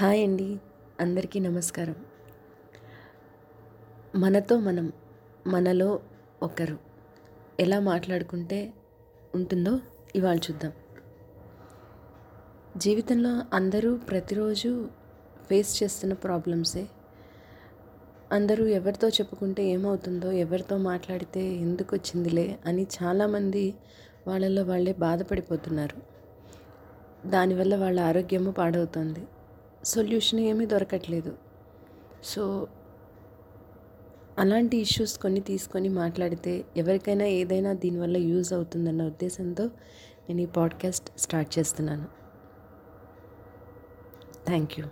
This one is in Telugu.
హాయ్ అండి. అందరికీ నమస్కారం. మనతో మనం మనలో ఒకరు. ఎలా మాట్లాడుకుంటే ఉంటుందో ఇవాళ చూద్దాం. జీవితంలో అందరూ ప్రతిరోజు ఫేస్ చేస్తున్న ప్రాబ్లమ్సే. అందరూ ఎవరితో చెప్పుకుంటే ఏమవుతుందో ఎవరితో మాట్లాడితే ఎందుకు వచ్చిందిలే అని చాలామంది వాళ్ళలో వాళ్ళే బాధపడిపోతున్నారు. దానివల్ల వాళ్ళ ఆరోగ్యము పాడవుతుంది. సొల్యూషన్ ఏమీ దొరకట్లేదు. సో అలాంటి ఇష్యూస్ కొన్ని తీసుకొని మాట్లాడితే ఎవరికైనా ఏదైనా దీనివల్ల యూజ్ అవుతుందన్న ఉద్దేశంతో నేను ఈ పాడ్కాస్ట్ స్టార్ట్ చేస్తున్నాను. Thank you